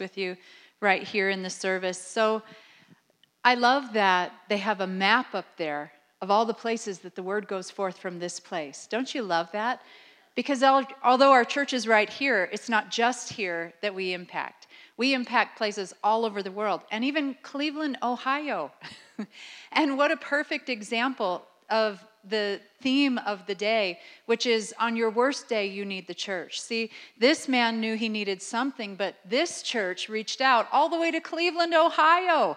with you right here in the service. So I love that they have a map up there of all the places that the word goes forth from this place. Don't you love that? Because although our church is right here, it's not just here that we impact. We impact places all over the world, and even Cleveland, Ohio. and what a perfect example of the theme of the day, which is on your worst day, you need the church. See, this man knew he needed something, but this church reached out all the way to Cleveland, Ohio.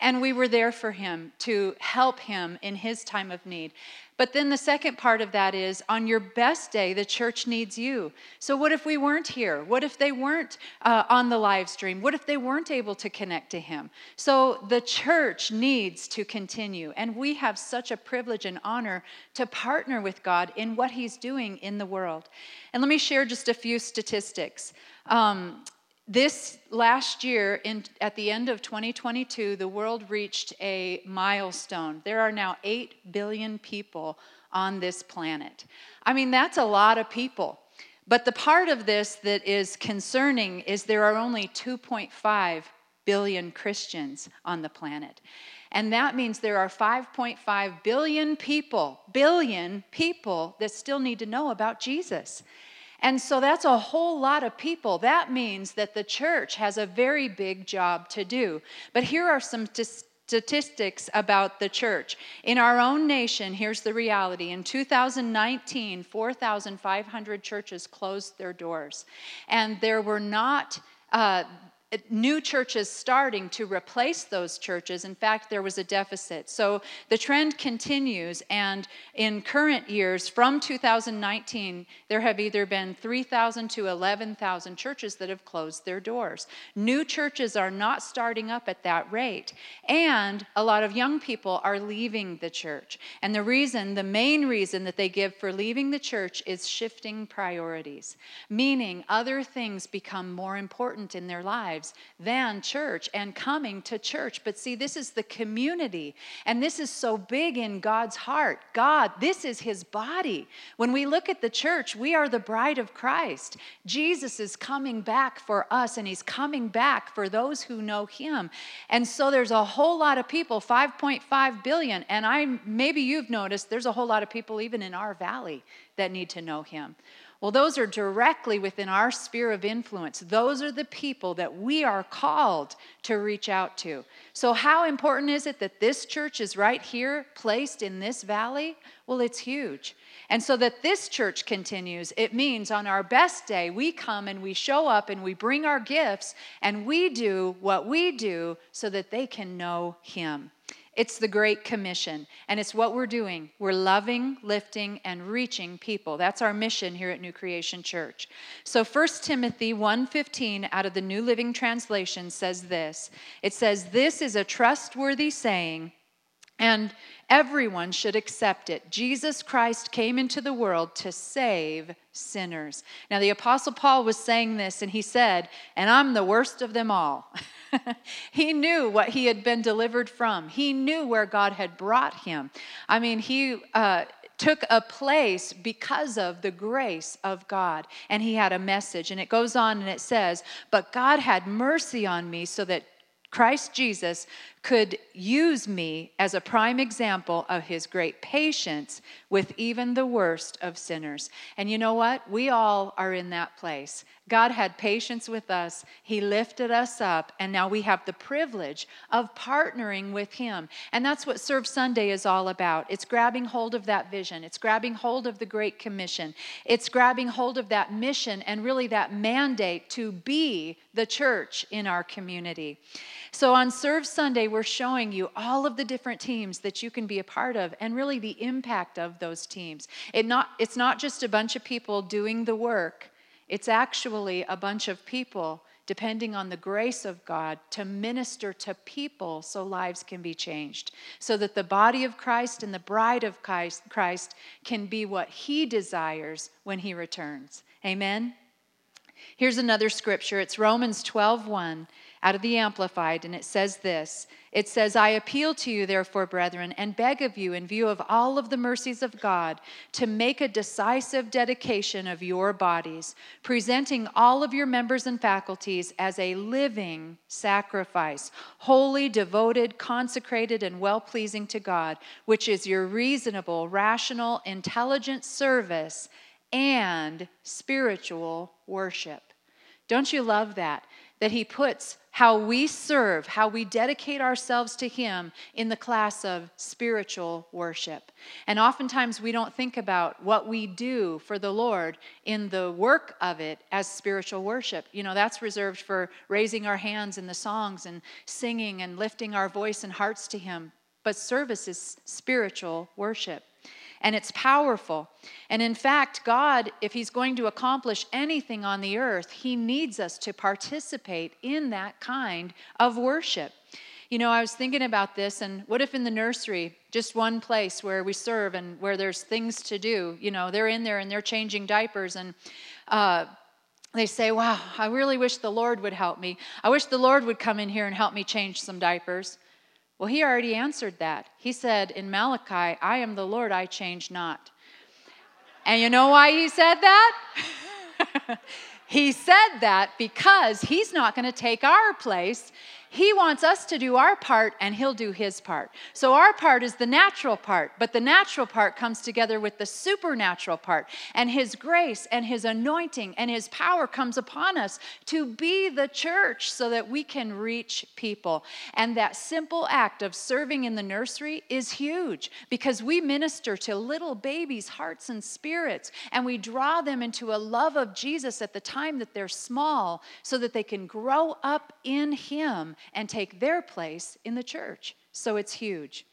And we were there for him to help him in his time of need. But then the second part of that is on your best day, the church needs you. So, what if we weren't here? What if they weren't uh, on the live stream? What if they weren't able to connect to Him? So, the church needs to continue. And we have such a privilege and honor to partner with God in what He's doing in the world. And let me share just a few statistics. Um, this last year, in, at the end of 2022, the world reached a milestone. There are now 8 billion people on this planet. I mean, that's a lot of people. But the part of this that is concerning is there are only 2.5 billion Christians on the planet. And that means there are 5.5 billion people, billion people that still need to know about Jesus. And so that's a whole lot of people. That means that the church has a very big job to do. But here are some statistics about the church. In our own nation, here's the reality. In 2019, 4,500 churches closed their doors. And there were not uh, new churches starting to replace those churches. In fact, there was a deficit. So the trend continues, and in current years, from 2019, there have either been 3,000 to 11,000 churches that have closed their doors. New churches are not starting up at that rate, and a lot of young people are leaving the church. And the reason, the main reason that they give for leaving the church is shifting priorities, meaning other things become more important in their lives lives than church and coming to church. But see, this is the community, and this is so big in God's heart. God, this is his body. When we look at the church, we are the bride of Christ. Jesus is coming back for us, and he's coming back for those who know him. And so there's a whole lot of people, 5.5 billion, and I maybe you've noticed there's a whole lot of people even in our valley that need to know him. Well, those are directly within our sphere of influence. Those are the people that we are called to reach out to. So, how important is it that this church is right here, placed in this valley? Well, it's huge. And so that this church continues, it means on our best day, we come and we show up and we bring our gifts and we do what we do so that they can know Him. It's the Great Commission, and it's what we're doing. We're loving, lifting, and reaching people. That's our mission here at New Creation Church. So 1 Timothy 1:15 out of the New Living Translation says this. It says, "This is a trustworthy saying, and everyone should accept it. Jesus Christ came into the world to save sinners." Now the apostle Paul was saying this and he said, "And I'm the worst of them all." he knew what he had been delivered from. He knew where God had brought him. I mean, he uh, took a place because of the grace of God, and he had a message. And it goes on and it says, But God had mercy on me so that Christ Jesus could use me as a prime example of his great patience with even the worst of sinners. And you know what? We all are in that place. God had patience with us, He lifted us up, and now we have the privilege of partnering with Him. And that's what Serve Sunday is all about. It's grabbing hold of that vision, it's grabbing hold of the Great Commission, it's grabbing hold of that mission and really that mandate to be the church in our community. So on Serve Sunday, we're showing you all of the different teams that you can be a part of and really the impact of those teams. It not, it's not just a bunch of people doing the work it's actually a bunch of people depending on the grace of God to minister to people so lives can be changed, so that the body of Christ and the bride of Christ can be what He desires when He returns. Amen? Here's another scripture. It's Romans 12:1 out of the Amplified, and it says this It says, I appeal to you, therefore, brethren, and beg of you, in view of all of the mercies of God, to make a decisive dedication of your bodies, presenting all of your members and faculties as a living sacrifice, holy, devoted, consecrated, and well pleasing to God, which is your reasonable, rational, intelligent service and spiritual worship. Don't you love that? That he puts how we serve, how we dedicate ourselves to Him in the class of spiritual worship. And oftentimes we don't think about what we do for the Lord in the work of it as spiritual worship. You know, that's reserved for raising our hands in the songs and singing and lifting our voice and hearts to Him. But service is spiritual worship and it's powerful. And in fact, God, if He's going to accomplish anything on the earth, He needs us to participate in that kind of worship. You know, I was thinking about this, and what if in the nursery, just one place where we serve and where there's things to do, you know, they're in there and they're changing diapers, and uh, they say, Wow, I really wish the Lord would help me. I wish the Lord would come in here and help me change some diapers. Well, he already answered that. He said in Malachi, I am the Lord, I change not. And you know why he said that? he said that because he's not going to take our place. He wants us to do our part and He'll do His part. So, our part is the natural part, but the natural part comes together with the supernatural part. And His grace and His anointing and His power comes upon us to be the church so that we can reach people. And that simple act of serving in the nursery is huge because we minister to little babies' hearts and spirits, and we draw them into a love of Jesus at the time that they're small so that they can grow up in Him and take their place in the church. So it's huge.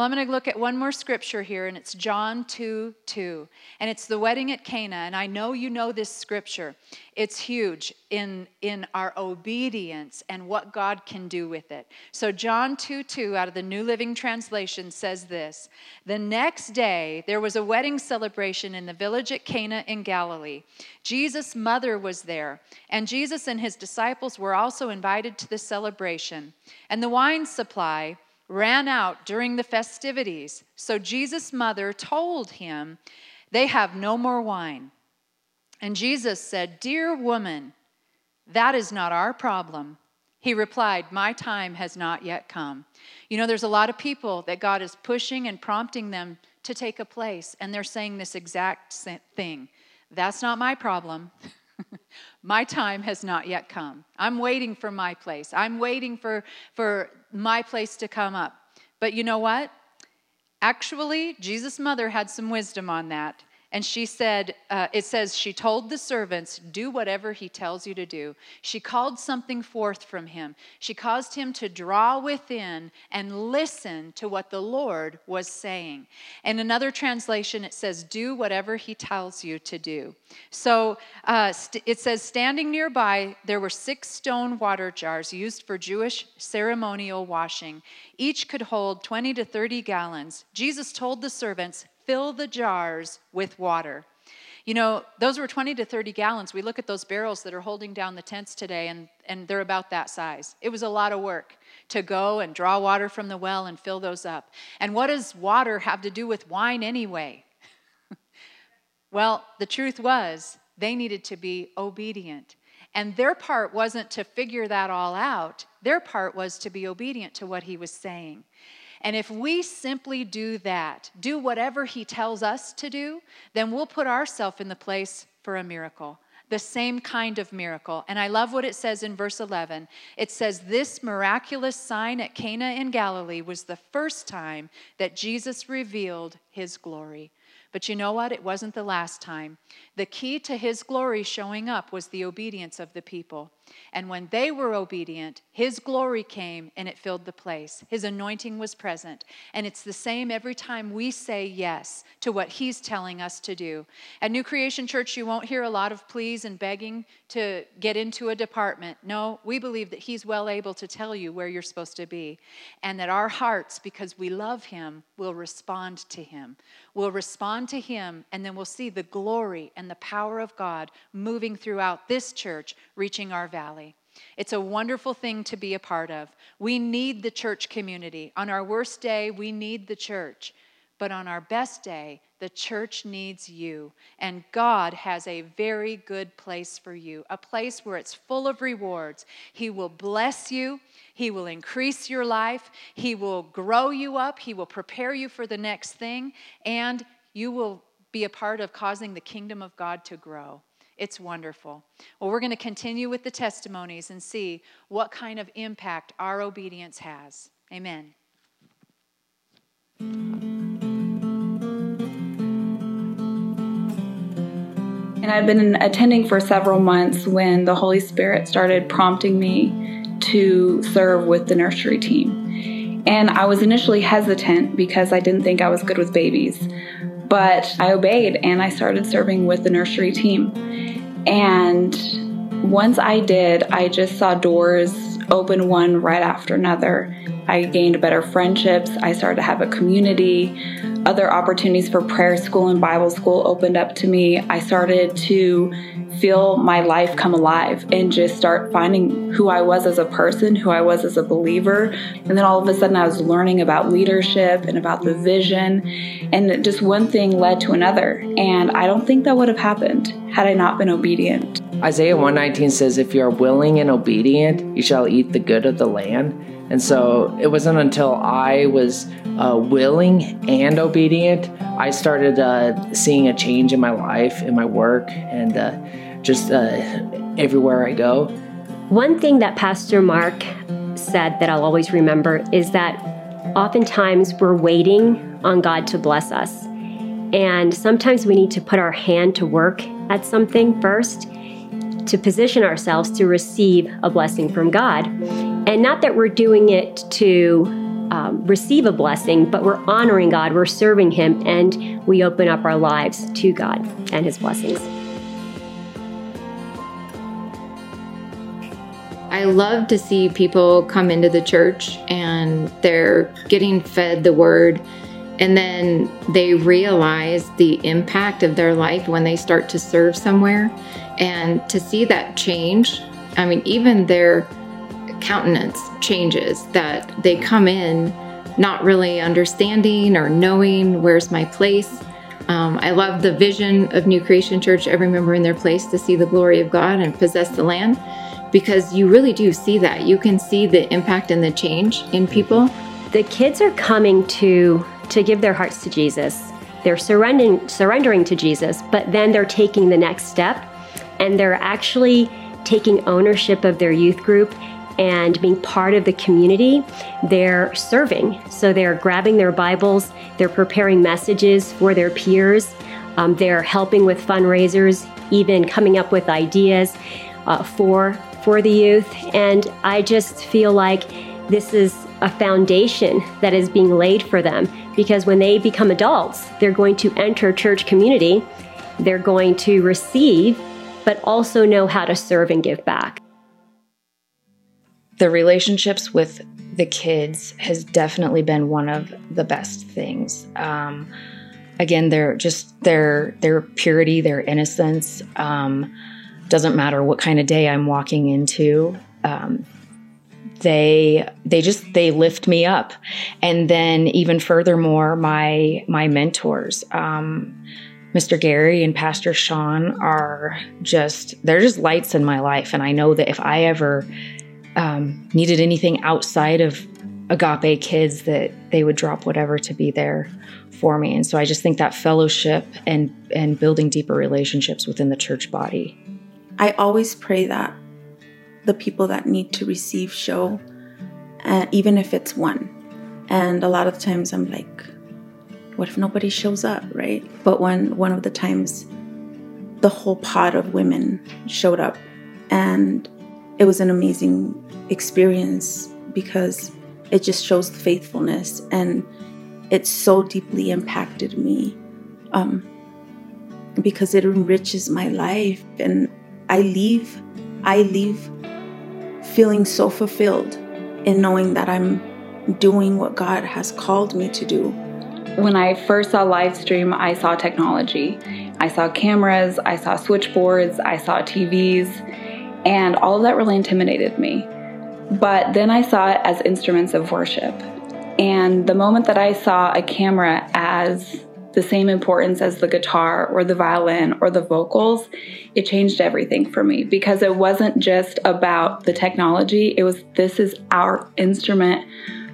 Well, I'm going to look at one more scripture here, and it's John 2 2. And it's the wedding at Cana. And I know you know this scripture. It's huge in, in our obedience and what God can do with it. So, John 2 2 out of the New Living Translation says this The next day, there was a wedding celebration in the village at Cana in Galilee. Jesus' mother was there, and Jesus and his disciples were also invited to the celebration. And the wine supply, ran out during the festivities. So Jesus' mother told him, They have no more wine. And Jesus said, Dear woman, that is not our problem. He replied, My time has not yet come. You know, there's a lot of people that God is pushing and prompting them to take a place, and they're saying this exact thing. That's not my problem. my time has not yet come. I'm waiting for my place. I'm waiting for, for my place to come up. But you know what? Actually, Jesus' mother had some wisdom on that. And she said, uh, it says, she told the servants, do whatever he tells you to do. She called something forth from him. She caused him to draw within and listen to what the Lord was saying. In another translation, it says, do whatever he tells you to do. So uh, st- it says, standing nearby, there were six stone water jars used for Jewish ceremonial washing. Each could hold 20 to 30 gallons. Jesus told the servants, fill the jars with water. You know, those were 20 to 30 gallons. We look at those barrels that are holding down the tents today, and, and they're about that size. It was a lot of work to go and draw water from the well and fill those up. And what does water have to do with wine anyway? well, the truth was, they needed to be obedient. And their part wasn't to figure that all out, their part was to be obedient to what he was saying. And if we simply do that, do whatever He tells us to do, then we'll put ourselves in the place for a miracle, the same kind of miracle. And I love what it says in verse 11. It says, This miraculous sign at Cana in Galilee was the first time that Jesus revealed His glory. But you know what? It wasn't the last time. The key to his glory showing up was the obedience of the people. And when they were obedient, His glory came and it filled the place. His anointing was present. And it's the same every time we say yes to what He's telling us to do. At New Creation Church, you won't hear a lot of pleas and begging to get into a department. No, we believe that He's well able to tell you where you're supposed to be. And that our hearts, because we love Him, will respond to Him. We'll respond to Him, and then we'll see the glory and the power of God moving throughout this church, reaching our valley. It's a wonderful thing to be a part of. We need the church community. On our worst day, we need the church. But on our best day, the church needs you. And God has a very good place for you, a place where it's full of rewards. He will bless you, He will increase your life, He will grow you up, He will prepare you for the next thing, and you will be a part of causing the kingdom of God to grow. It's wonderful. Well, we're going to continue with the testimonies and see what kind of impact our obedience has. Amen. And I've been attending for several months when the Holy Spirit started prompting me to serve with the nursery team. And I was initially hesitant because I didn't think I was good with babies. But I obeyed and I started serving with the nursery team. And once I did, I just saw doors open one right after another. I gained better friendships. I started to have a community. Other opportunities for prayer school and Bible school opened up to me. I started to feel my life come alive and just start finding who I was as a person, who I was as a believer. And then all of a sudden, I was learning about leadership and about the vision. And just one thing led to another. And I don't think that would have happened had I not been obedient. Isaiah 119 says, If you are willing and obedient, you shall eat the good of the land. And so it wasn't until I was uh, willing and obedient, I started uh, seeing a change in my life, in my work, and uh, just uh, everywhere I go. One thing that Pastor Mark said that I'll always remember is that oftentimes we're waiting on God to bless us. And sometimes we need to put our hand to work at something first to position ourselves to receive a blessing from God. And not that we're doing it to um, receive a blessing, but we're honoring God, we're serving Him, and we open up our lives to God and His blessings. I love to see people come into the church and they're getting fed the word and then they realize the impact of their life when they start to serve somewhere and to see that change. I mean, even their countenance changes that they come in not really understanding or knowing where's my place. Um, I love the vision of New Creation Church, every member in their place to see the glory of God and possess the land because you really do see that. You can see the impact and the change in people. The kids are coming to to give their hearts to Jesus. They're surrendering surrendering to Jesus, but then they're taking the next step and they're actually taking ownership of their youth group and being part of the community. They're serving. So they're grabbing their Bibles, they're preparing messages for their peers, um, they're helping with fundraisers, even coming up with ideas uh, for for the youth. And I just feel like this is a foundation that is being laid for them because when they become adults, they're going to enter church community, they're going to receive, but also know how to serve and give back. The relationships with the kids has definitely been one of the best things. Um, again, they're just their their purity, their innocence. Um, doesn't matter what kind of day I'm walking into. Um, they they just they lift me up. And then even furthermore my my mentors um, mr gary and pastor sean are just they're just lights in my life. And i know that if i ever um, needed anything outside of agape kids that they would drop whatever to be there for me. And so i just think that fellowship and and building deeper relationships within the church body. I always pray that the people that need to receive show, uh, even if it's one. And a lot of times I'm like, what if nobody shows up, right? But when one of the times the whole pod of women showed up and it was an amazing experience because it just shows the faithfulness and it so deeply impacted me um, because it enriches my life and I leave I leave feeling so fulfilled in knowing that I'm doing what God has called me to do. When I first saw live stream, I saw technology. I saw cameras, I saw switchboards, I saw TVs, and all of that really intimidated me. But then I saw it as instruments of worship. And the moment that I saw a camera as the same importance as the guitar or the violin or the vocals, it changed everything for me because it wasn't just about the technology. It was this is our instrument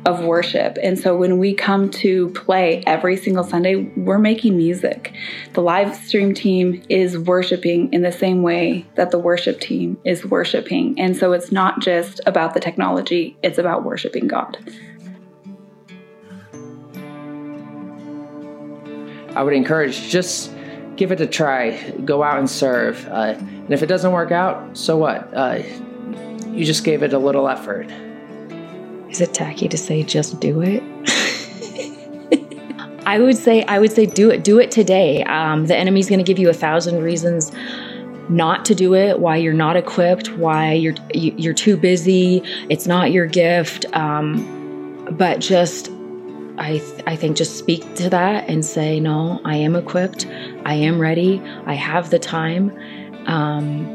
of worship. And so when we come to play every single Sunday, we're making music. The live stream team is worshiping in the same way that the worship team is worshiping. And so it's not just about the technology, it's about worshiping God. I would encourage just give it a try. Go out and serve. Uh, and if it doesn't work out, so what? Uh, you just gave it a little effort. Is it tacky to say just do it? I would say I would say do it. Do it today. Um, the enemy's going to give you a thousand reasons not to do it. Why you're not equipped. Why you're you're too busy. It's not your gift. Um, but just I, th- I think just speak to that and say, no, I am equipped. I am ready. I have the time. Um,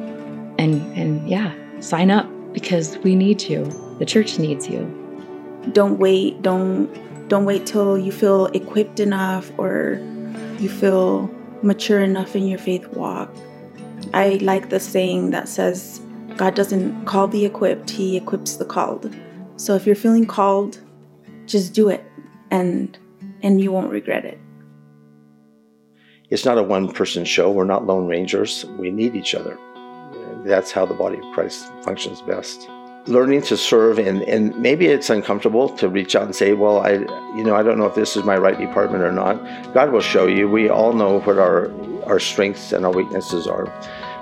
and, and yeah, sign up because we need you. The church needs you. Don't wait. Don't, don't wait till you feel equipped enough or you feel mature enough in your faith walk. I like the saying that says, God doesn't call the equipped, He equips the called. So if you're feeling called, just do it and and you won't regret it. It's not a one person show. We're not lone rangers. We need each other. That's how the body of Christ functions best. Learning to serve and, and maybe it's uncomfortable to reach out and say, Well, I you know, I don't know if this is my right department or not. God will show you. We all know what our our strengths and our weaknesses are.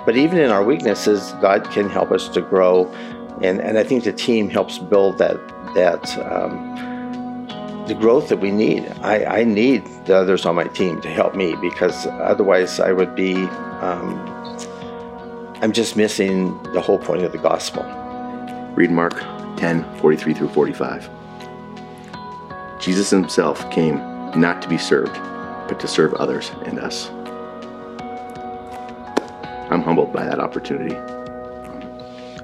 But even in our weaknesses, God can help us to grow. And, and I think the team helps build that that um, the growth that we need. I, I, need the others on my team to help me because otherwise I would be, um, I'm just missing the whole point of the gospel. Read Mark 10 43 through 45. Jesus himself came not to be served, but to serve others and us. I'm humbled by that opportunity.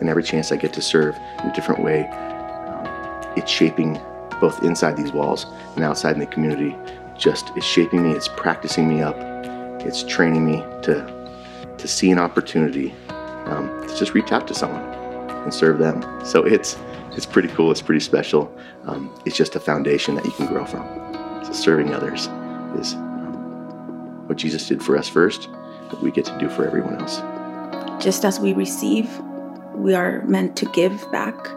And every chance I get to serve in a different way, it's shaping both inside these walls and outside in the community, just is shaping me, it's practicing me up, it's training me to to see an opportunity um, to just reach out to someone and serve them. So it's it's pretty cool. It's pretty special. Um, it's just a foundation that you can grow from. So serving others is um, what Jesus did for us first, that we get to do for everyone else. Just as we receive, we are meant to give back.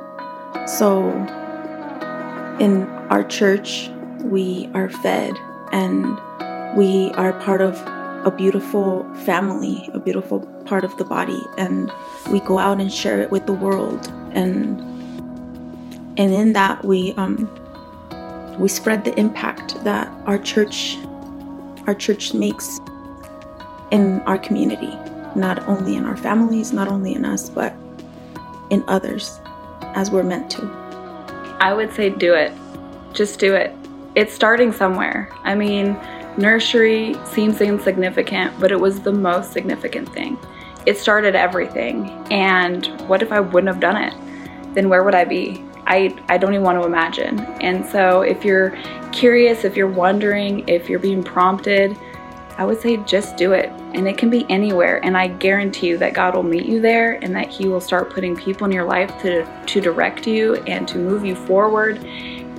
So in our church, we are fed and we are part of a beautiful family, a beautiful part of the body, and we go out and share it with the world. And and in that we um, we spread the impact that our church our church makes in our community, not only in our families, not only in us, but in others, as we're meant to. I would say do it. Just do it. It's starting somewhere. I mean, nursery seems insignificant, but it was the most significant thing. It started everything. And what if I wouldn't have done it? Then where would I be? I, I don't even want to imagine. And so if you're curious, if you're wondering, if you're being prompted, I would say just do it. And it can be anywhere. And I guarantee you that God will meet you there and that He will start putting people in your life to, to direct you and to move you forward.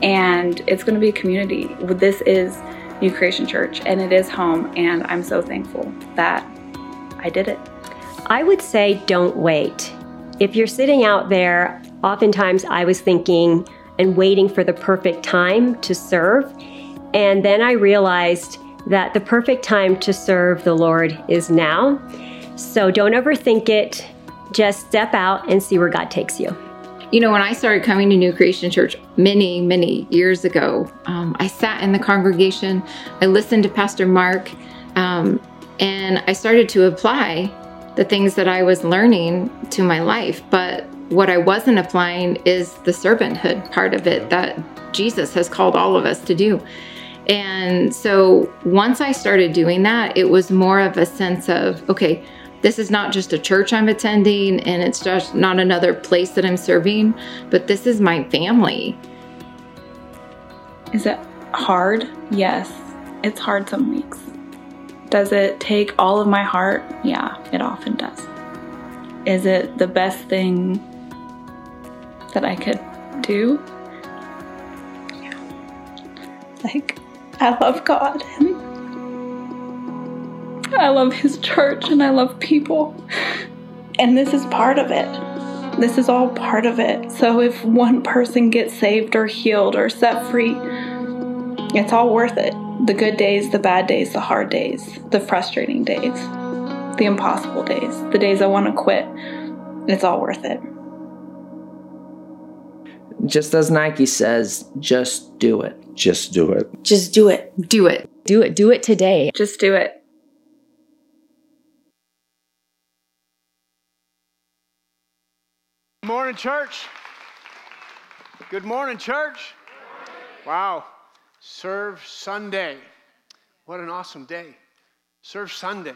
And it's going to be a community. This is New Creation Church and it is home. And I'm so thankful that I did it. I would say don't wait. If you're sitting out there, oftentimes I was thinking and waiting for the perfect time to serve. And then I realized that the perfect time to serve the Lord is now. So don't overthink it. just step out and see where God takes you. You know, when I started coming to New Creation Church many, many years ago, um, I sat in the congregation, I listened to Pastor Mark, um, and I started to apply the things that I was learning to my life. But what I wasn't applying is the servanthood part of it that Jesus has called all of us to do. And so once I started doing that, it was more of a sense of, okay, this is not just a church I'm attending and it's just not another place that I'm serving, but this is my family. Is it hard? Yes. It's hard some weeks. Does it take all of my heart? Yeah, it often does. Is it the best thing that I could do? Yeah. Like, I love God and I love His church and I love people. And this is part of it. This is all part of it. So if one person gets saved or healed or set free, it's all worth it. The good days, the bad days, the hard days, the frustrating days, the impossible days, the days I want to quit. It's all worth it. Just as Nike says, just do it. Just do it. Just do it. Do it. Do it. Do it today. Just do it. Good morning, church. Good morning, church. Wow. Serve Sunday. What an awesome day. Serve Sunday.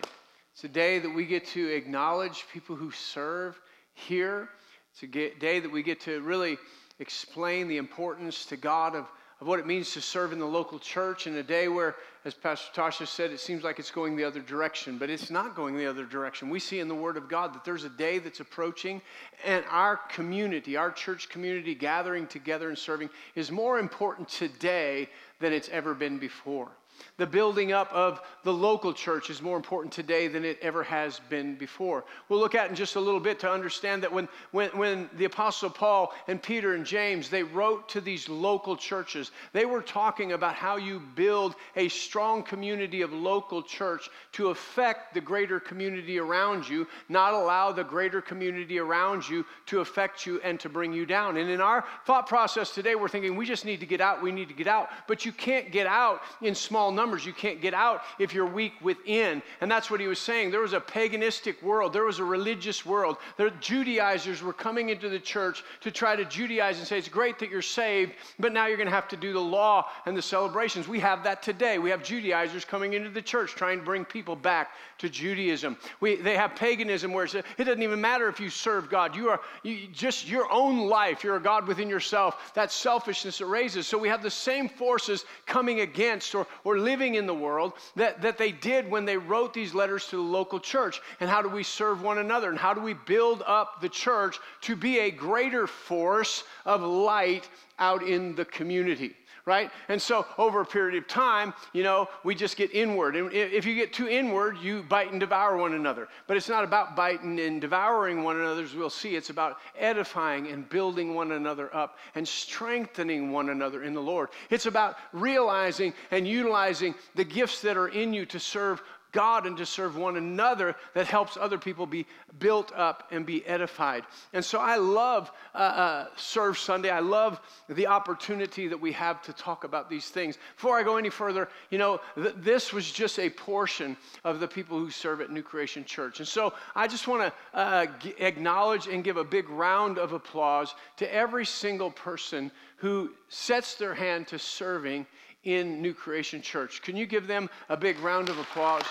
It's a day that we get to acknowledge people who serve here. It's a day that we get to really explain the importance to God of, of what it means to serve in the local church in a day where, as Pastor Tasha said, it seems like it's going the other direction, but it's not going the other direction. We see in the Word of God that there's a day that's approaching, and our community, our church community gathering together and serving, is more important today than it's ever been before. The building up of the local church is more important today than it ever has been before. We'll look at in just a little bit to understand that when, when, when the Apostle Paul and Peter and James, they wrote to these local churches, they were talking about how you build a strong community of local church to affect the greater community around you, not allow the greater community around you to affect you and to bring you down. And in our thought process today, we're thinking we just need to get out, we need to get out. But you can't get out in small numbers numbers. You can't get out if you're weak within. And that's what he was saying. There was a paganistic world, there was a religious world. The Judaizers were coming into the church to try to Judaize and say, It's great that you're saved, but now you're going to have to do the law and the celebrations. We have that today. We have Judaizers coming into the church trying to bring people back to Judaism. We, they have paganism where it doesn't even matter if you serve God. You are you, just your own life. You're a God within yourself. That selfishness erases. So we have the same forces coming against or, or living living in the world that, that they did when they wrote these letters to the local church. And how do we serve one another? And how do we build up the church to be a greater force of light out in the community? Right? And so over a period of time, you know, we just get inward. And if you get too inward, you bite and devour one another. But it's not about biting and devouring one another, as we'll see. It's about edifying and building one another up and strengthening one another in the Lord. It's about realizing and utilizing the gifts that are in you to serve God and to serve one another that helps other people be built up and be edified. And so I love uh, uh, Serve Sunday. I love the opportunity that we have to talk about these things. Before I go any further, you know, th- this was just a portion of the people who serve at New Creation Church. And so I just want to uh, g- acknowledge and give a big round of applause to every single person who sets their hand to serving in New Creation Church. Can you give them a big round of applause?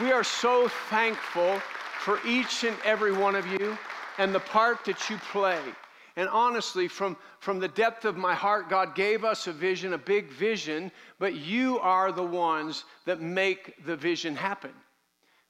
We are so thankful for each and every one of you and the part that you play. And honestly, from, from the depth of my heart, God gave us a vision, a big vision, but you are the ones that make the vision happen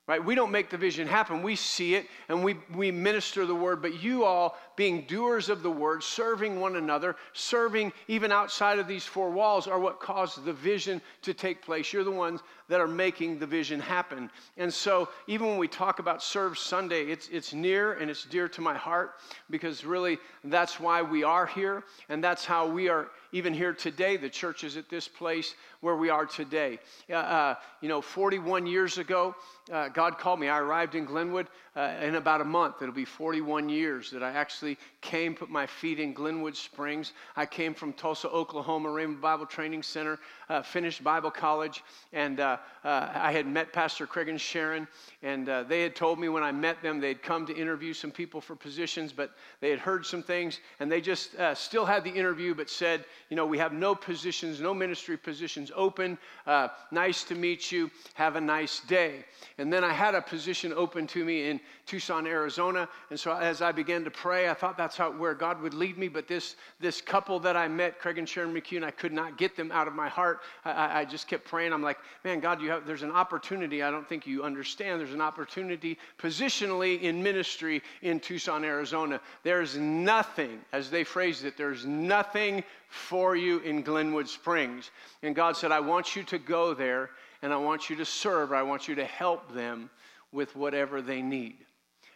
right? We don't make the vision happen. We see it and we, we minister the word but you all being doers of the word serving one another serving even outside of these four walls are what caused the vision to take place. You're the ones that are making the vision happen. And so even when we talk about serve sunday it's, it's near and it's dear to my heart because really that's why we are here and that's how we are even here today, the church is at this place where we are today. Uh, you know, 41 years ago, uh, God called me. I arrived in Glenwood uh, in about a month. It'll be 41 years that I actually came, put my feet in Glenwood Springs. I came from Tulsa, Oklahoma, Rhema Bible Training Center, uh, finished Bible college, and uh, uh I had met Pastor Craig and Sharon, and they had told me when I met them they'd come to interview some people for positions, but they had heard some things, and they just still had the interview, but said, you know, we have no positions, no ministry positions open. Uh, nice to meet you. Have a nice day. And then I had a position open to me in Tucson, Arizona. And so as I began to pray, I thought that's how, where God would lead me. But this, this couple that I met, Craig and Sharon McCune, I could not get them out of my heart. I, I just kept praying. I'm like, man, God, you have, there's an opportunity. I don't think you understand. There's an opportunity positionally in ministry in Tucson, Arizona. There's nothing, as they phrased it, there's nothing for you in Glenwood Springs. And God said, I want you to go there and I want you to serve. I want you to help them with whatever they need.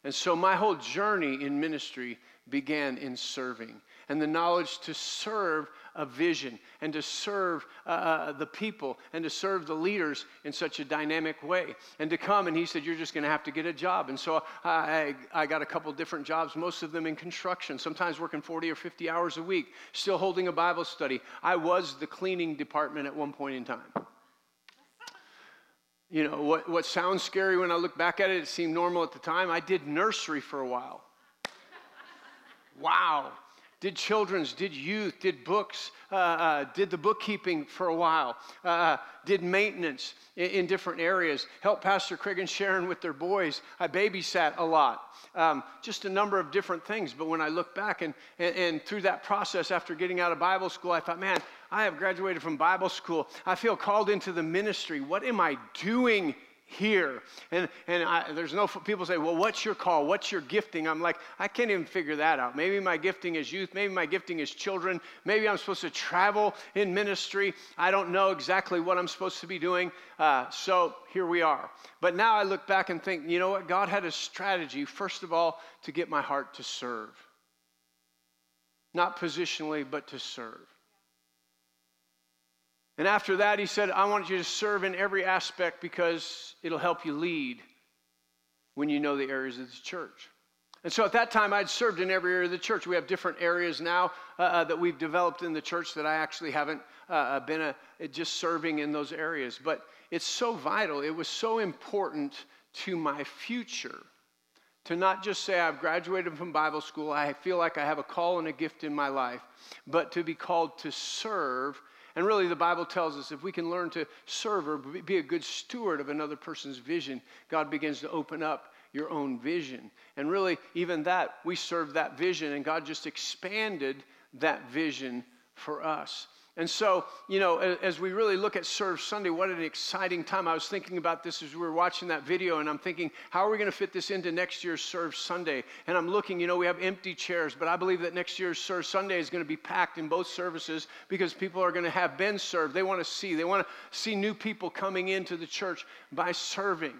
And so my whole journey in ministry began in serving and the knowledge to serve a vision and to serve uh, uh, the people and to serve the leaders in such a dynamic way. And to come, and he said, You're just going to have to get a job. And so I, I got a couple different jobs, most of them in construction, sometimes working 40 or 50 hours a week, still holding a Bible study. I was the cleaning department at one point in time. You know, what, what sounds scary when I look back at it, it seemed normal at the time. I did nursery for a while. wow. Did children's, did youth, did books, uh, uh, did the bookkeeping for a while, uh, did maintenance in, in, different areas, helped Pastor Craig and Sharon with their boys. I babysat a lot. Um, just a number of different things. But when I look back and, and, and through that process after getting out of Bible school, I thought, man, I have graduated from Bible school. I feel called into the ministry. What am I doing here? And, and I, there's no, people say, well, what's your call? What's your gifting? I'm like, I can't even figure that out. Maybe my gifting is youth. Maybe my gifting is children. Maybe I'm supposed to travel in ministry. I don't know exactly what I'm supposed to be doing. Uh, so here we are. But now I look back and think, you know what? God had a strategy, first of all, to get my heart to serve. Not positionally, but to serve. And after that, he said, I want you to serve in every aspect because it'll help you lead when you know the areas of the church. And so at that time, I'd served in every area of the church. We have different areas now uh, uh, that we've developed in the church that I actually haven't uh, uh been a, uh, just serving in those areas. But it's so vital. It was so important to my future to not just say I've graduated from Bible school, I feel like I have a call and a gift in my life, but to be called to serve and really, the Bible tells us if we can learn to serve or be a good steward of another person's vision, God begins to open up your own vision. And really, even that, we serve that vision, and God just expanded that vision for us. And so, you know, as we really look at Serve Sunday, what an exciting time. I was thinking about this as we were watching that video, and I'm thinking, how are we going to fit this into next year's Serve Sunday? And I'm looking, you know, we have empty chairs, but I believe that next year's Serve Sunday is going to be packed in both services because people are going to have been served. They want to see, they want to see new people coming into the church by serving.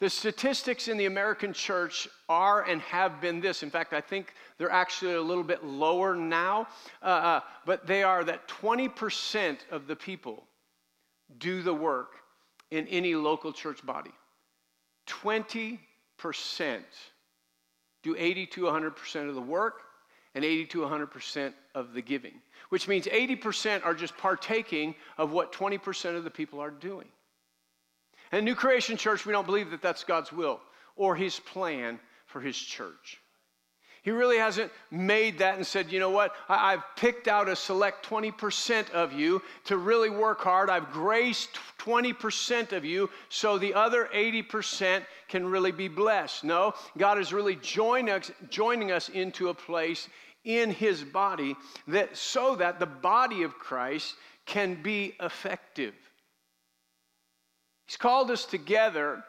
The statistics in the American church are and have been this. In fact, I think they're actually a little bit lower now, uh, uh, but they are that 20% of the people do the work in any local church body. 20% do 80 to 100% of the work and 80 to 100% of the giving, which means 80% are just partaking of what 20% of the people are doing. And New Creation Church, we don't believe that that's God's will or His plan for His church. He really hasn't made that and said, you know what, I, have picked out a select 20% of you to really work hard. I've graced 20% of you so the other 80% can really be blessed. No, God is really join us, joining us into a place in His body that so that the body of Christ can be effective. He's called us together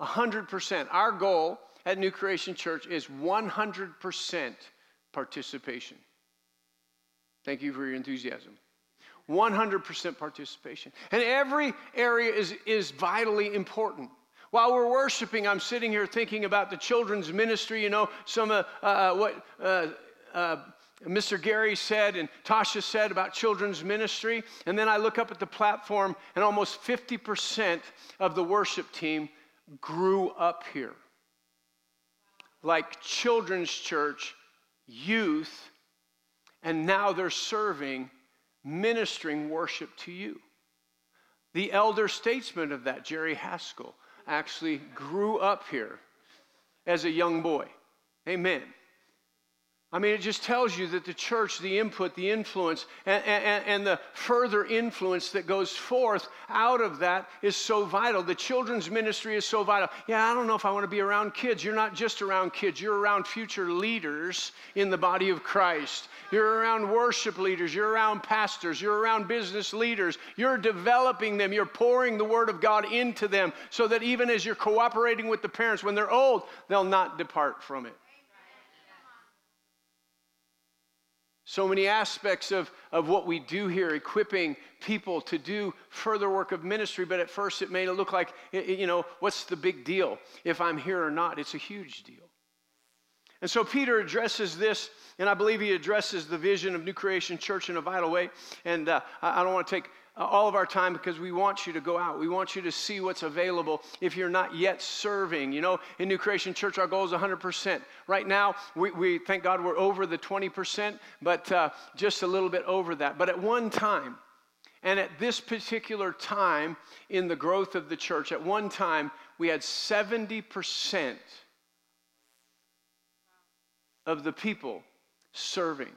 100%. Our goal at New Creation Church is 100% participation. Thank you for your enthusiasm. 100% participation. And every area is, is vitally important. While we're worshiping, I'm sitting here thinking about the children's ministry, you know, some of uh, uh, what. Uh, uh Mr. Gary said and Tasha said about children's ministry. And then I look up at the platform, and almost 50% of the worship team grew up here. Like children's church, youth, and now they're serving, ministering worship to you. The elder statesman of that, Jerry Haskell, actually grew up here as a young boy. Amen. I mean, it just tells you that the church, the input, the influence, and, and, and, the further influence that goes forth out of that is so vital. The children's ministry is so vital. Yeah, I don't know if I want to be around kids. You're not just around kids, you're around future leaders in the body of Christ. You're around worship leaders, you're around pastors, you're around business leaders. You're developing them, you're pouring the Word of God into them so that even as you're cooperating with the parents, when they're old, they'll not depart from it. So many aspects of, of what we do here, equipping people to do further work of ministry, but at first it may look like, you know, what's the big deal if I'm here or not? It's a huge deal. And so Peter addresses this, and I believe he addresses the vision of New Creation Church in a vital way. And uh, I don't want to take all of our time because we want you to go out. We want you to see what's available if you're not yet serving. You know, in New Creation Church, our goal is 100%. Right now, we, we thank God we're over the 20%, but uh, just a little bit over that. But at one time, and at this particular time in the growth of the church, at one time, we had 70% of the people serving.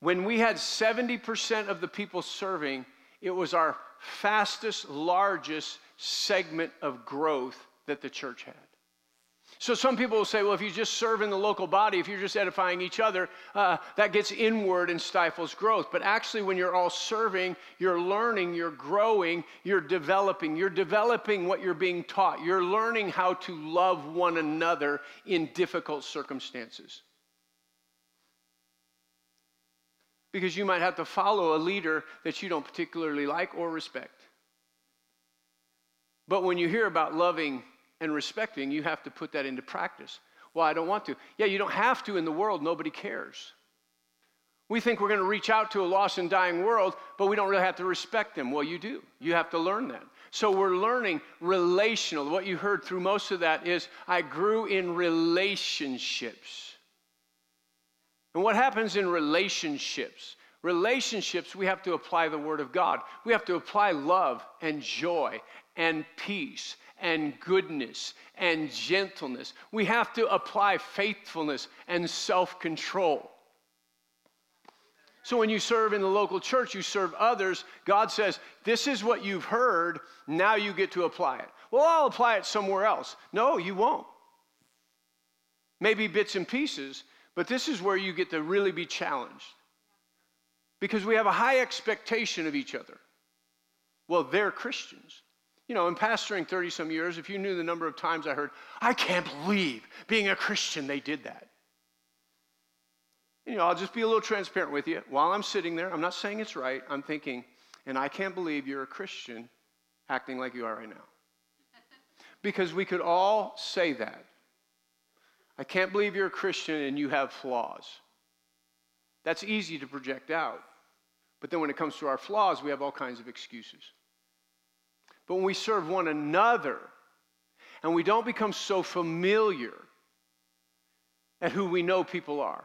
When we had 70% of the people serving, it was our fastest, largest segment of growth that the church had. So some people will say, well, if you just serve in the local body, if you're just edifying each other, uh, that gets inward and stifles growth. But actually, when you're all serving, you're learning, you're growing, you're developing. You're developing what you're being taught. You're learning how to love one another in difficult circumstances. Because you might have to follow a leader that you don't particularly like or respect. But when you hear about loving and respecting, you have to put that into practice. Well, I don't want to. Yeah, you don't have to in the world, nobody cares. We think we're going to reach out to a lost and dying world, but we don't really have to respect them. Well, you do. You have to learn that. So we're learning relational. What you heard through most of that is I grew in relationships. And what happens in relationships? Relationships, we have to apply the Word of God. We have to apply love and joy and peace and goodness and gentleness. We have to apply faithfulness and self control. So when you serve in the local church, you serve others, God says, This is what you've heard, now you get to apply it. Well, I'll apply it somewhere else. No, you won't. Maybe bits and pieces, but this is where you get to really be challenged because we have a high expectation of each other. Well, they're Christians. You know, in pastoring 30 some years, if you knew the number of times I heard, I can't believe being a Christian, they did that. You know, I'll just be a little transparent with you. While I'm sitting there, I'm not saying it's right, I'm thinking, and I can't believe you're a Christian acting like you are right now. Because we could all say that. I can't believe you're a Christian and you have flaws. That's easy to project out. But then when it comes to our flaws, we have all kinds of excuses. But when we serve one another and we don't become so familiar at who we know people are,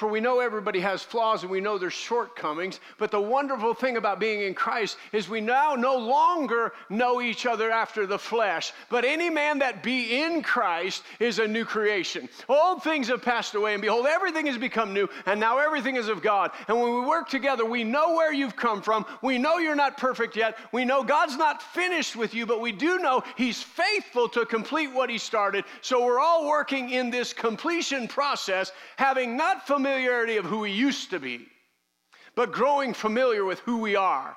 for we know everybody has flaws and we know there's shortcomings. But the wonderful thing about being in Christ is we now no longer know each other after the flesh. But any man that be in Christ is a new creation. Old things have passed away, and behold, everything has become new, and now everything is of God. And when we work together, we know where you've come from. We know you're not perfect yet. We know God's not finished with you, but we do know He's faithful to complete what He started. So we're all working in this completion process, having not familiar familiarity of who we used to be, but growing familiar with who we are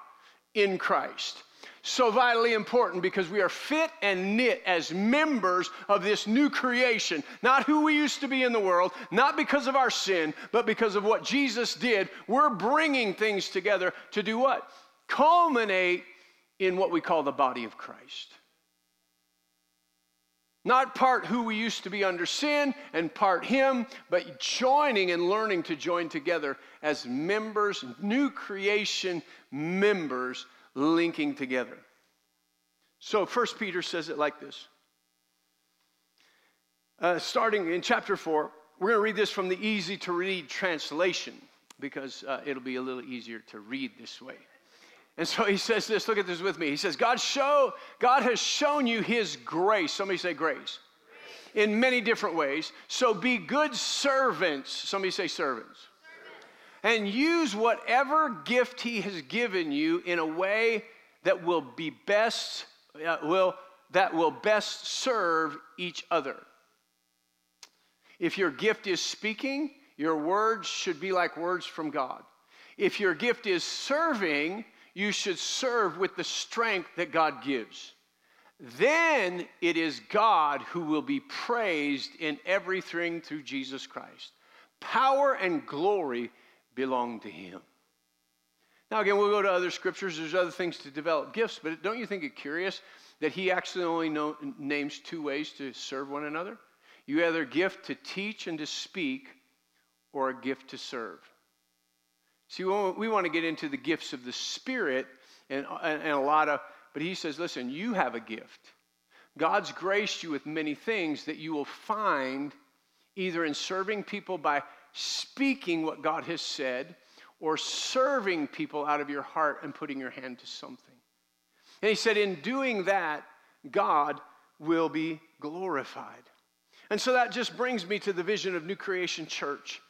in Christ. So vitally important because we are fit and knit as members of this new creation. Not who we used to be in the world, not because of our sin, but because of what Jesus did. We're bringing things together to do what? Culminate in what we call the body of Christ. Not part who we used to be under sin and part Him, but joining and learning to join together as members, new creation members linking together. So, First Peter says it like this. Uh, starting in chapter 4, we're going to read this from the easy to read translation because uh, it'll be a little easier to read this way. And so he says this, look at this with me. He says, God show, God has shown you his grace. Somebody say grace. In many different ways. So be good servants. Somebody say servants. And use whatever gift he has given you in a way that will be best, uh, will, that will best serve each other. If your gift is speaking, your words should be like words from God. If your gift is serving, you should serve with the strength that God gives. Then it is God who will be praised in everything through Jesus Christ. Power and glory belong to Him. Now, again, we'll go to other scriptures. There's other things to develop gifts, but don't you think it curious that He actually only know, names two ways to serve one another? You either gift to teach and to speak, or a gift to serve. See, we want to get into the gifts of the Spirit and, and, a lot of, but he says, listen, you have a gift. God's graced you with many things that you will find either in serving people by speaking what God has said or serving people out of your heart and putting your hand to something. And he said, in doing that, God will be glorified. And so that just brings me to the vision of New Creation Church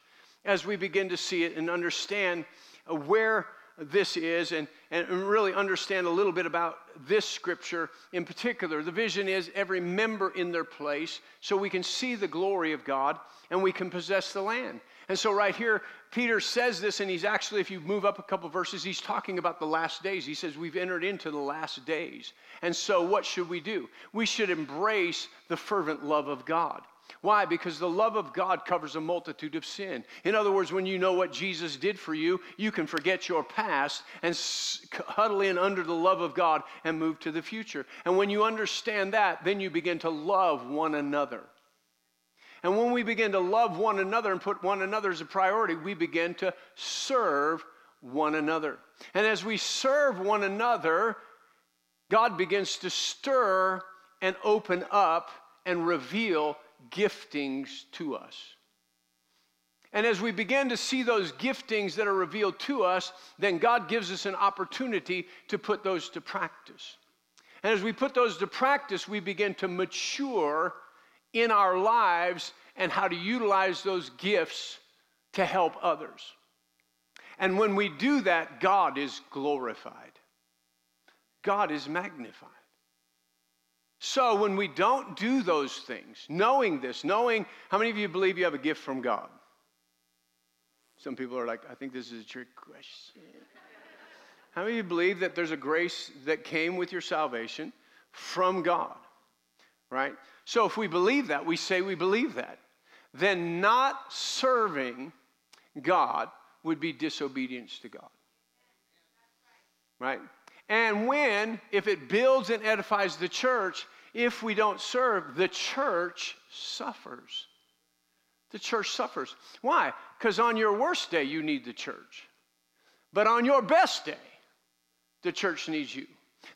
as we begin to see it and understand uh, where this is and, and really understand a little bit about this scripture in particular. The vision is every member in their place so we can see the glory of God and we can possess the land. And so, right here, Peter says this, and he's actually, if you move up a couple verses, he's talking about the last days. He says, We've entered into the last days. And so, what should we do? We should embrace the fervent love of God. Why? Because the love of God covers a multitude of sin. In other words, when you know what Jesus did for you, you can forget your past and huddle in under the love of God and move to the future. And when you understand that, then you begin to love one another. And when we begin to love one another and put one another as a priority, we begin to serve one another. And as we serve one another, God begins to stir and open up and reveal giftings to us. And as we begin to see those giftings that are revealed to us, then God gives us an opportunity to put those to practice. And as we put those to practice, we begin to mature in our lives and how to utilize those gifts to help others. And when we do that, God is glorified, God is magnified. So when we don't do those things, knowing this, knowing how many of you believe you have a gift from God? Some people are like, I think this is a trick question. How many of you believe that there's a grace that came with your salvation from God? Right? So if we believe that, we say we believe that, then not serving God would be disobedience to God. Right? And when, if it builds and edifies the church, if we don't serve, the church suffers. The church suffers. Why? Because on your worst day, you need the church. But on your best day, the church needs you.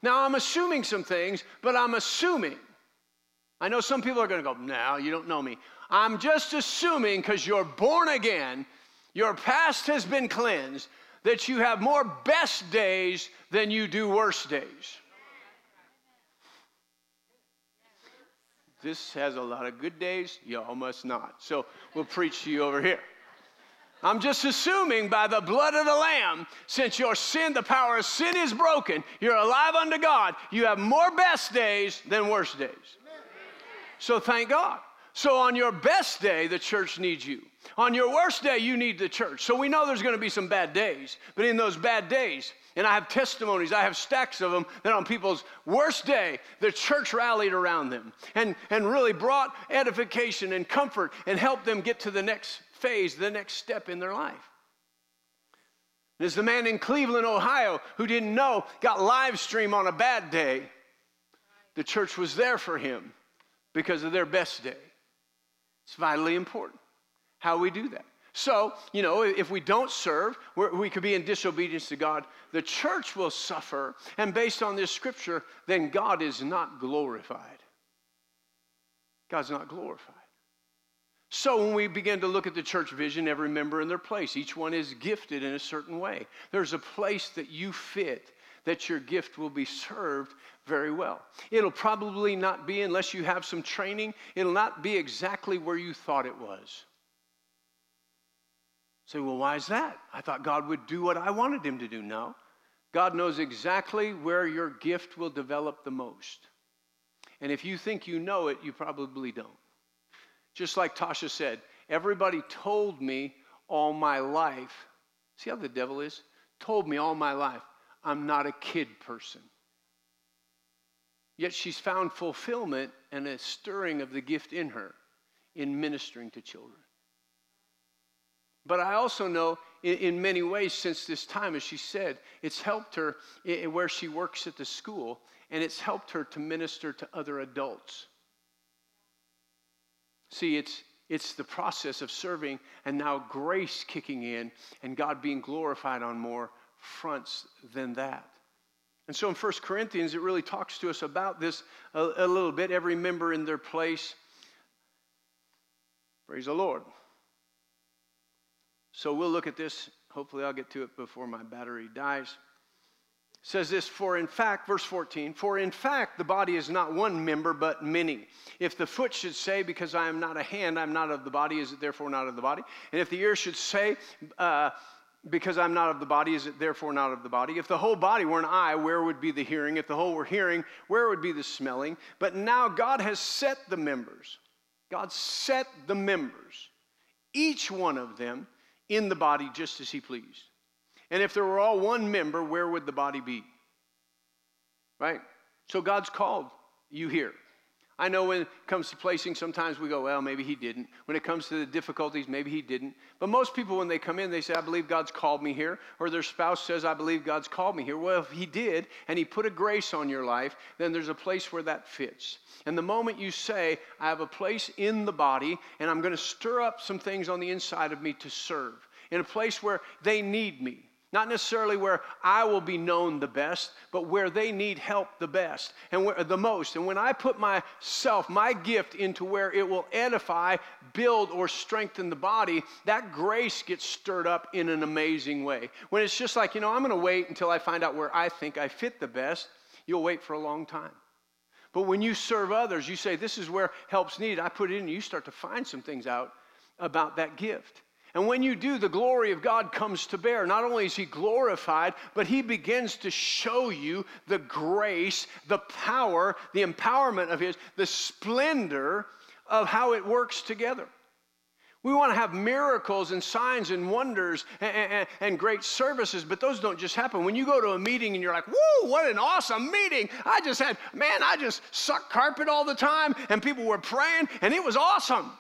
Now, I'm assuming some things, but I'm assuming. I know some people are going to go, no, you don't know me. I'm just assuming because you're born again, your past has been cleansed, that you have more best days than you do worst days. This has a lot of good days, y'all must not. So we'll preach to you over here. I'm just assuming by the blood of the Lamb, since your sin, the power of sin is broken, you're alive unto God, you have more best days than worst days. So thank God. So on your best day, the church needs you. On your worst day, you need the church. So we know there's going to be some bad days, but in those bad days, and I have testimonies, I have stacks of them, that on people's worst day, the church rallied around them and, and really brought edification and comfort and helped them get to the next phase, the next step in their life. There's the man in Cleveland, Ohio, who didn't know, got live stream on a bad day. The church was there for him because of their best day. It's vitally important how we do that. So, you know, if we don't serve, we could be in disobedience to God. The church will suffer. And based on this scripture, then God is not glorified. God's not glorified. So, when we begin to look at the church vision, every member in their place, each one is gifted in a certain way. There's a place that you fit that your gift will be served very well. It'll probably not be, unless you have some training, it'll not be exactly where you thought it was. Say, well, why is that? I thought God would do what I wanted him to do. No. God knows exactly where your gift will develop the most. And if you think you know it, you probably don't. Just like Tasha said, everybody told me all my life. See how the devil is? Told me all my life, I'm not a kid person. Yet she's found fulfillment and a stirring of the gift in her in ministering to children. But I also know in, in, many ways since this time, as she said, it's helped her where she works at the school, and it's helped her to minister to other adults. See, it's, it's the process of serving and now grace kicking in and God being glorified on more fronts than that. And so in 1 Corinthians, it really talks to us about this a, a little bit, every member in their place. Praise the Lord. So we'll look at this. Hopefully, I'll get to it before my battery dies says this for in fact verse 14 for in fact the body is not one member but many if the foot should say because i am not a hand i'm not of the body is it therefore not of the body and if the ear should say uh, because i'm not of the body is it therefore not of the body if the whole body were an eye where would be the hearing if the whole were hearing where would be the smelling but now god has set the members god set the members each one of them in the body just as he pleased and if there were all one member, where would the body be? Right? So God's called you here. I know when it comes to placing, sometimes we go, well, maybe he didn't. When it comes to the difficulties, maybe he didn't. But most people, when they come in, they say, I believe God's called me here. Or their spouse says, I believe God's called me here. Well, if he did, and he put a grace on your life, then there's a place where that fits. And the moment you say, I have a place in the body, and I'm going to stir up some things on the inside of me to serve, in a place where they need me, not necessarily where I will be known the best, but where they need help the best and where, the most. And when I put myself, my gift, into where it will edify, build, or strengthen the body, that grace gets stirred up in an amazing way. When it's just like, you know, I'm going to wait until I find out where I think I fit the best, you'll wait for a long time. But when you serve others, you say, This is where help's needed. I put it in, you start to find some things out about that gift. And when you do, the glory of God comes to bear. Not only is He glorified, but He begins to show you the grace, the power, the empowerment of His, the splendor of how it works together. We want to have miracles and signs and wonders and, and, and, great services, but those don't just happen. When you go to a meeting and you're like, whoa, what an awesome meeting. I just had, man, I just sucked carpet all the time and people were praying and it was awesome.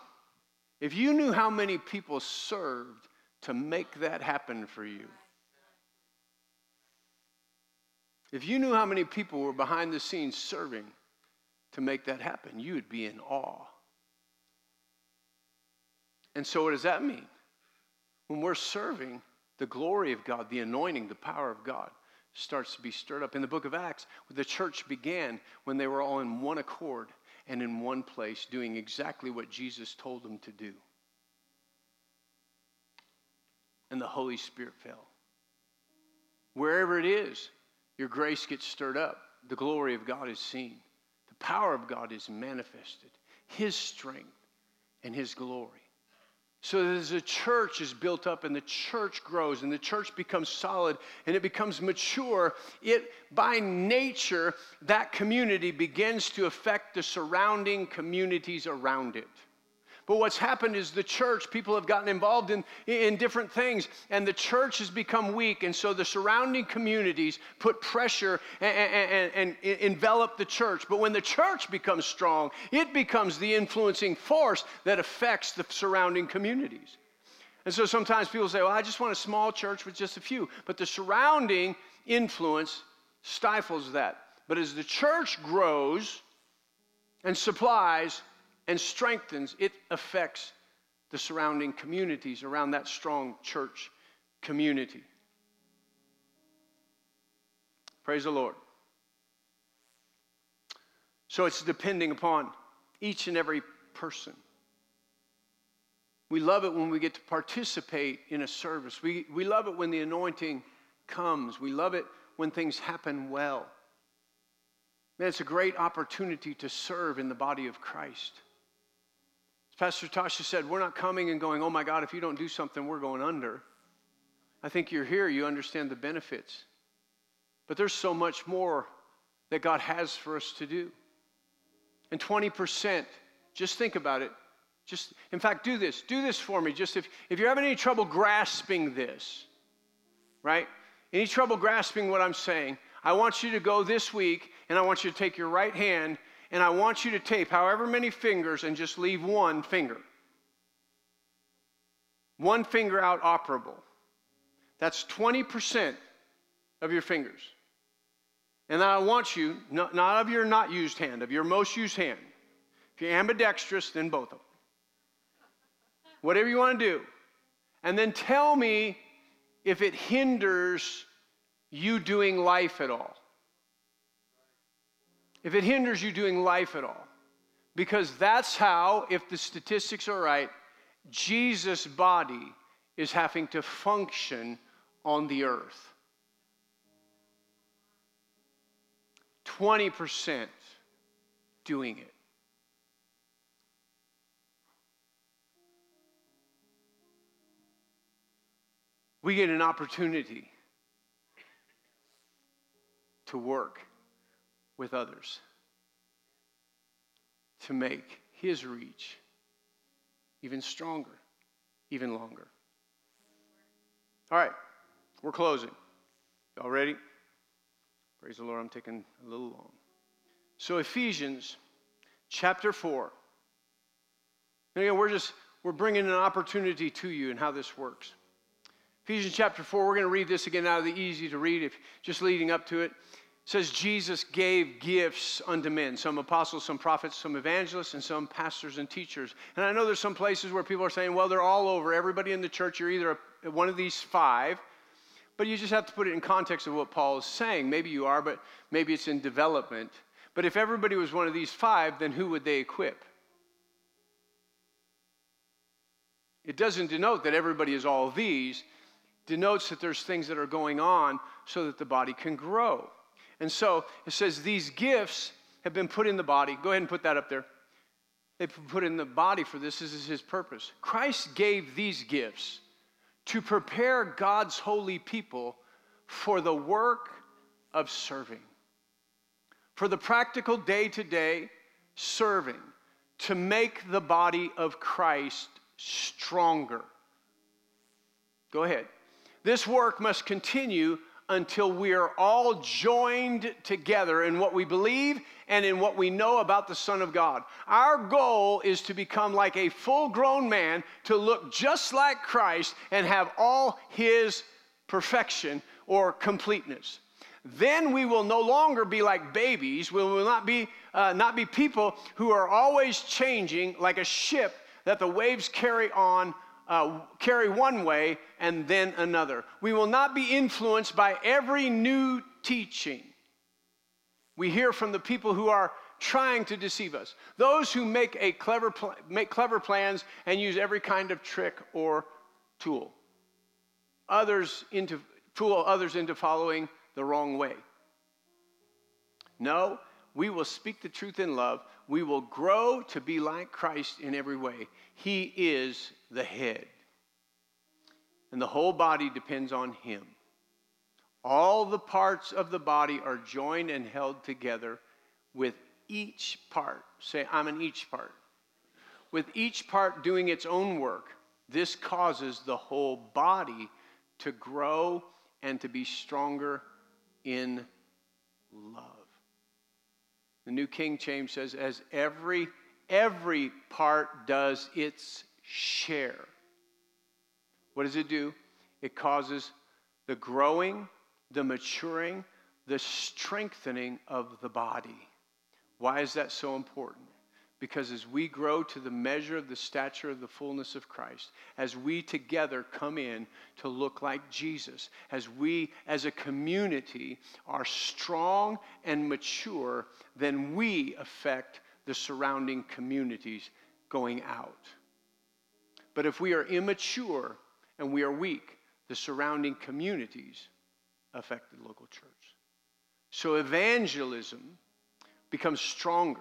If you knew how many people served to make that happen for you, if you knew how many people were behind the scenes serving to make that happen, you would be in awe. And so, what does that mean? When we're serving, the glory of God, the anointing, the power of God starts to be stirred up. In the book of Acts, the church began when they were all in one accord and in one place doing exactly what Jesus told them to do. And the Holy Spirit fell. Wherever it is, your grace gets stirred up. The glory of God is seen. The power of God is manifested. His strength and His glory. So as the church is built up and the church grows and the church becomes solid and it becomes mature, it by nature, that community begins to affect the surrounding communities around it. But what's happened is the church, people have gotten involved in, in different things, and the church has become weak. And so the surrounding communities put pressure and, and, and, and envelop the church. But when the church becomes strong, it becomes the influencing force that affects the surrounding communities. And so sometimes people say, well, I just want a small church with just a few. But the surrounding influence stifles that. But as the church grows and supplies, and strengthens, it affects the surrounding communities around that strong church community. Praise the Lord. So it's depending upon each and every person. We love it when we get to participate in a service. We, we love it when the anointing comes. We love it when things happen well. Man, it's a great opportunity to serve in the body of Christ. As Pastor Tasha said, we're not coming and going, oh my God, if you don't do something, we're going under. I think you're here, you understand the benefits. But there's so much more that God has for us to do. And 20%, just think about it. Just, in fact, do this. Do this for me. Just if, if you're having any trouble grasping this, right? Any trouble grasping what I'm saying, I want you to go this week and I want you to take your right hand and I want you to tape however many fingers and just leave one finger. One finger out operable. That's 20% of your fingers. And I want you, not, of your not used hand, of your most used hand. If you're ambidextrous, then both of them. Whatever you want to do. And then tell me if it hinders you doing life at all. If it hinders you doing life at all. Because that's how, if the statistics are right, Jesus' body is having to function on the earth. 20% doing it. We get an opportunity to work with others to make his reach even stronger, even longer. All right, we're closing. Y'all ready? Praise the Lord, I'm taking a little long. So, Ephesians chapter 4. And again, we're just we're bringing an opportunity to you and how this works. Ephesians chapter 4, we're going to read this again out of the easy to read, if just leading up to it. Says, Jesus gave gifts unto men, some apostles, some prophets, some evangelists, and some pastors and teachers. And I know there's some places where people are saying, well, they're all over. Everybody in the church, you're either a, one of these five, but you just have to put it in context of what Paul is saying. Maybe you are, but maybe it's in development. But if everybody was one of these five, then who would they equip? It doesn't denote that everybody is all these, denotes that there's things that are going on so that the body can grow. And so it says these gifts have been put in the body. Go ahead and put that up there. They put in the body for this. This is his purpose. Christ gave these gifts to prepare God's holy people for the work of serving, for the practical day to day serving, to make the body of Christ stronger. Go ahead. This work must continue until we are all joined together in what we believe and in what we know about the Son of God. Our goal is to become like a full grown man, to look just like Christ and have all his perfection or completeness. Then we will no longer be like babies. We will not be, uh, not be people who are always changing like a ship that the waves carry on uh, carry one way and then another. We will not be influenced by every new teaching. We hear from the people who are trying to deceive us, those who make, a clever pl- make clever plans and use every kind of trick or tool. Others into, fool others into following the wrong way. No, we will speak the truth in love. We will grow to be like Christ in every way. He is the head. And the whole body depends on him. All the parts of the body are joined and held together with each part. Say, I'm an each part. With each part doing its own work, this causes the whole body to grow and to be stronger in love. The New King James says, as every every part does its share. What does it do? It causes the growing, the maturing, the strengthening of the body. Why is that so important? Because as we grow to the measure of the stature of the fullness of Christ, as we together come in to look like Jesus, as we as a community are strong and mature, then we affect the surrounding communities going out. But if we are immature and we are weak, the surrounding communities affect the local church. So evangelism becomes stronger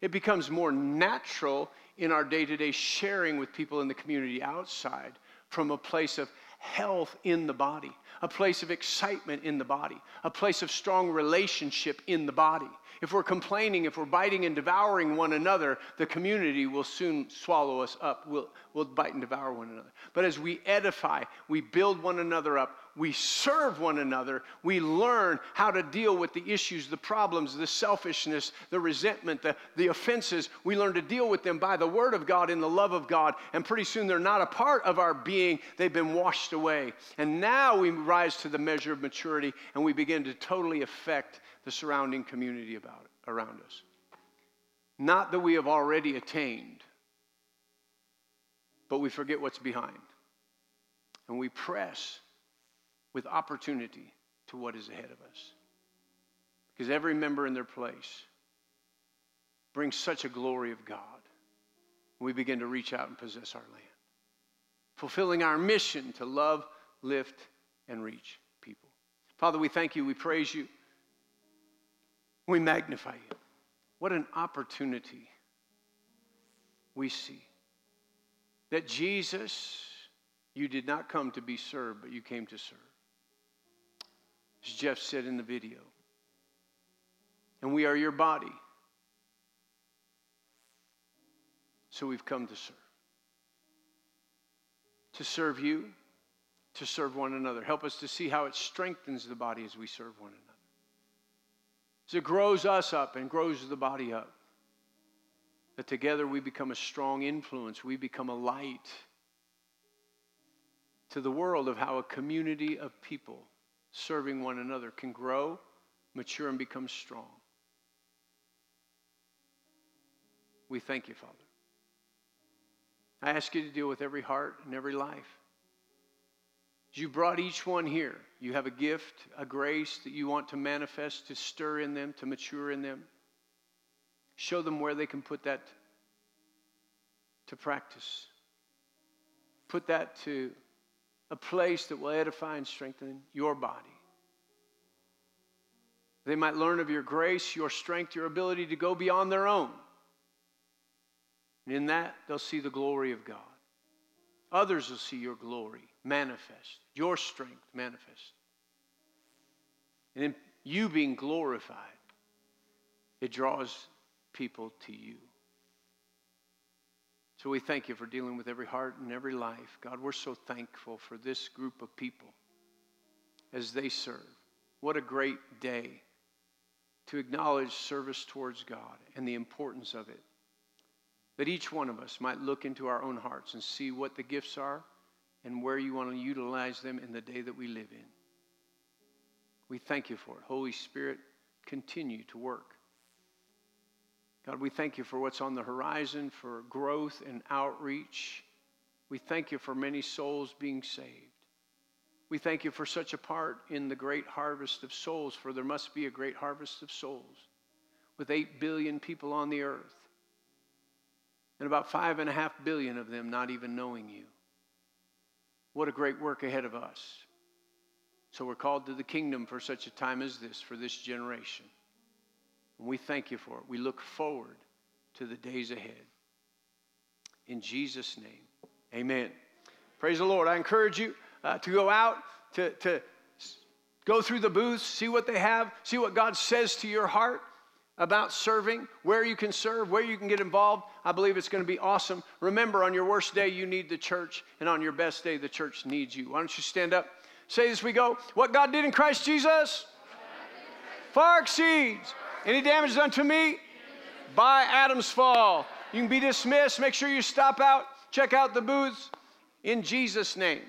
it becomes more natural in our day to day sharing with people in the community outside from a place of health in the body, a place of excitement in the body, a place of strong relationship in the body. If we're complaining, if we're biting and devouring one another, the community will soon swallow us up. We'll, we'll bite and devour one another. But as we edify, we build one another up, we serve one another, we learn how to deal with the issues, the problems, the selfishness, the resentment, the, the offenses. We learn to deal with them by the Word of God in the love of God. And pretty soon they're not a part of our being, they've been washed away. And now we rise to the measure of maturity and we begin to totally affect the surrounding community about it, around us. Not that we have already attained, but we forget what's behind. And we press with opportunity to what is ahead of us. Because every member in their place brings such a glory of God. We begin to reach out and possess our land, fulfilling our mission to love, lift, and reach people. Father, we thank you, we praise you. We magnify you. What an opportunity we see. That Jesus, you did not come to be served, but you came to serve. As Jeff said in the video. And we are your body. So we've come to serve. To serve you, to serve one another. Help us to see how it strengthens the body as we serve one another. So it grows us up and grows the body up. That together we become a strong influence, we become a light to the world of how a community of people serving one another can grow, mature, and become strong. We thank you, Father. I ask you to deal with every heart and every life. You brought each one here. You have a gift, a grace that you want to manifest, to stir in them, to mature in them. Show them where they can put that to practice. Put that to a place that will edify and strengthen your body. They might learn of your grace, your strength, your ability to go beyond their own. And in that, they'll see the glory of God. Others will see your glory manifest, your strength manifest. And in you being glorified, it draws people to you. So we thank you for dealing with every heart and every life. God, we're so thankful for this group of people as they serve. What a great day to acknowledge service towards God and the importance of it. That each one of us might look into our own hearts and see what the gifts are and where you want to utilize them in the day that we live in. We thank you for it. Holy Spirit, continue to work. God, we thank you for what's on the horizon, for growth and outreach. We thank you for many souls being saved. We thank you for such a part in the great harvest of souls, for there must be a great harvest of souls with 8 billion people on the earth and about 5.5 billion of them not even knowing you. What a great work ahead of us. So we're called to the kingdom for such a time as this, for this generation. And we thank you for it. We look forward to the days ahead. In Jesus' name, amen. Praise the Lord. I encourage you uh, to go out, to, to go through the booths, see what they have, see what God says to your heart about serving, where you can serve, where you can get involved. I believe it's going to be awesome. Remember, on your worst day, you need the church, and on your best day, the church needs you. Why don't you stand up? Say as we go What God did in Christ Jesus far exceeds any damage done to me by Adam's fall. You can be dismissed. Make sure you stop out, check out the booths in Jesus' name.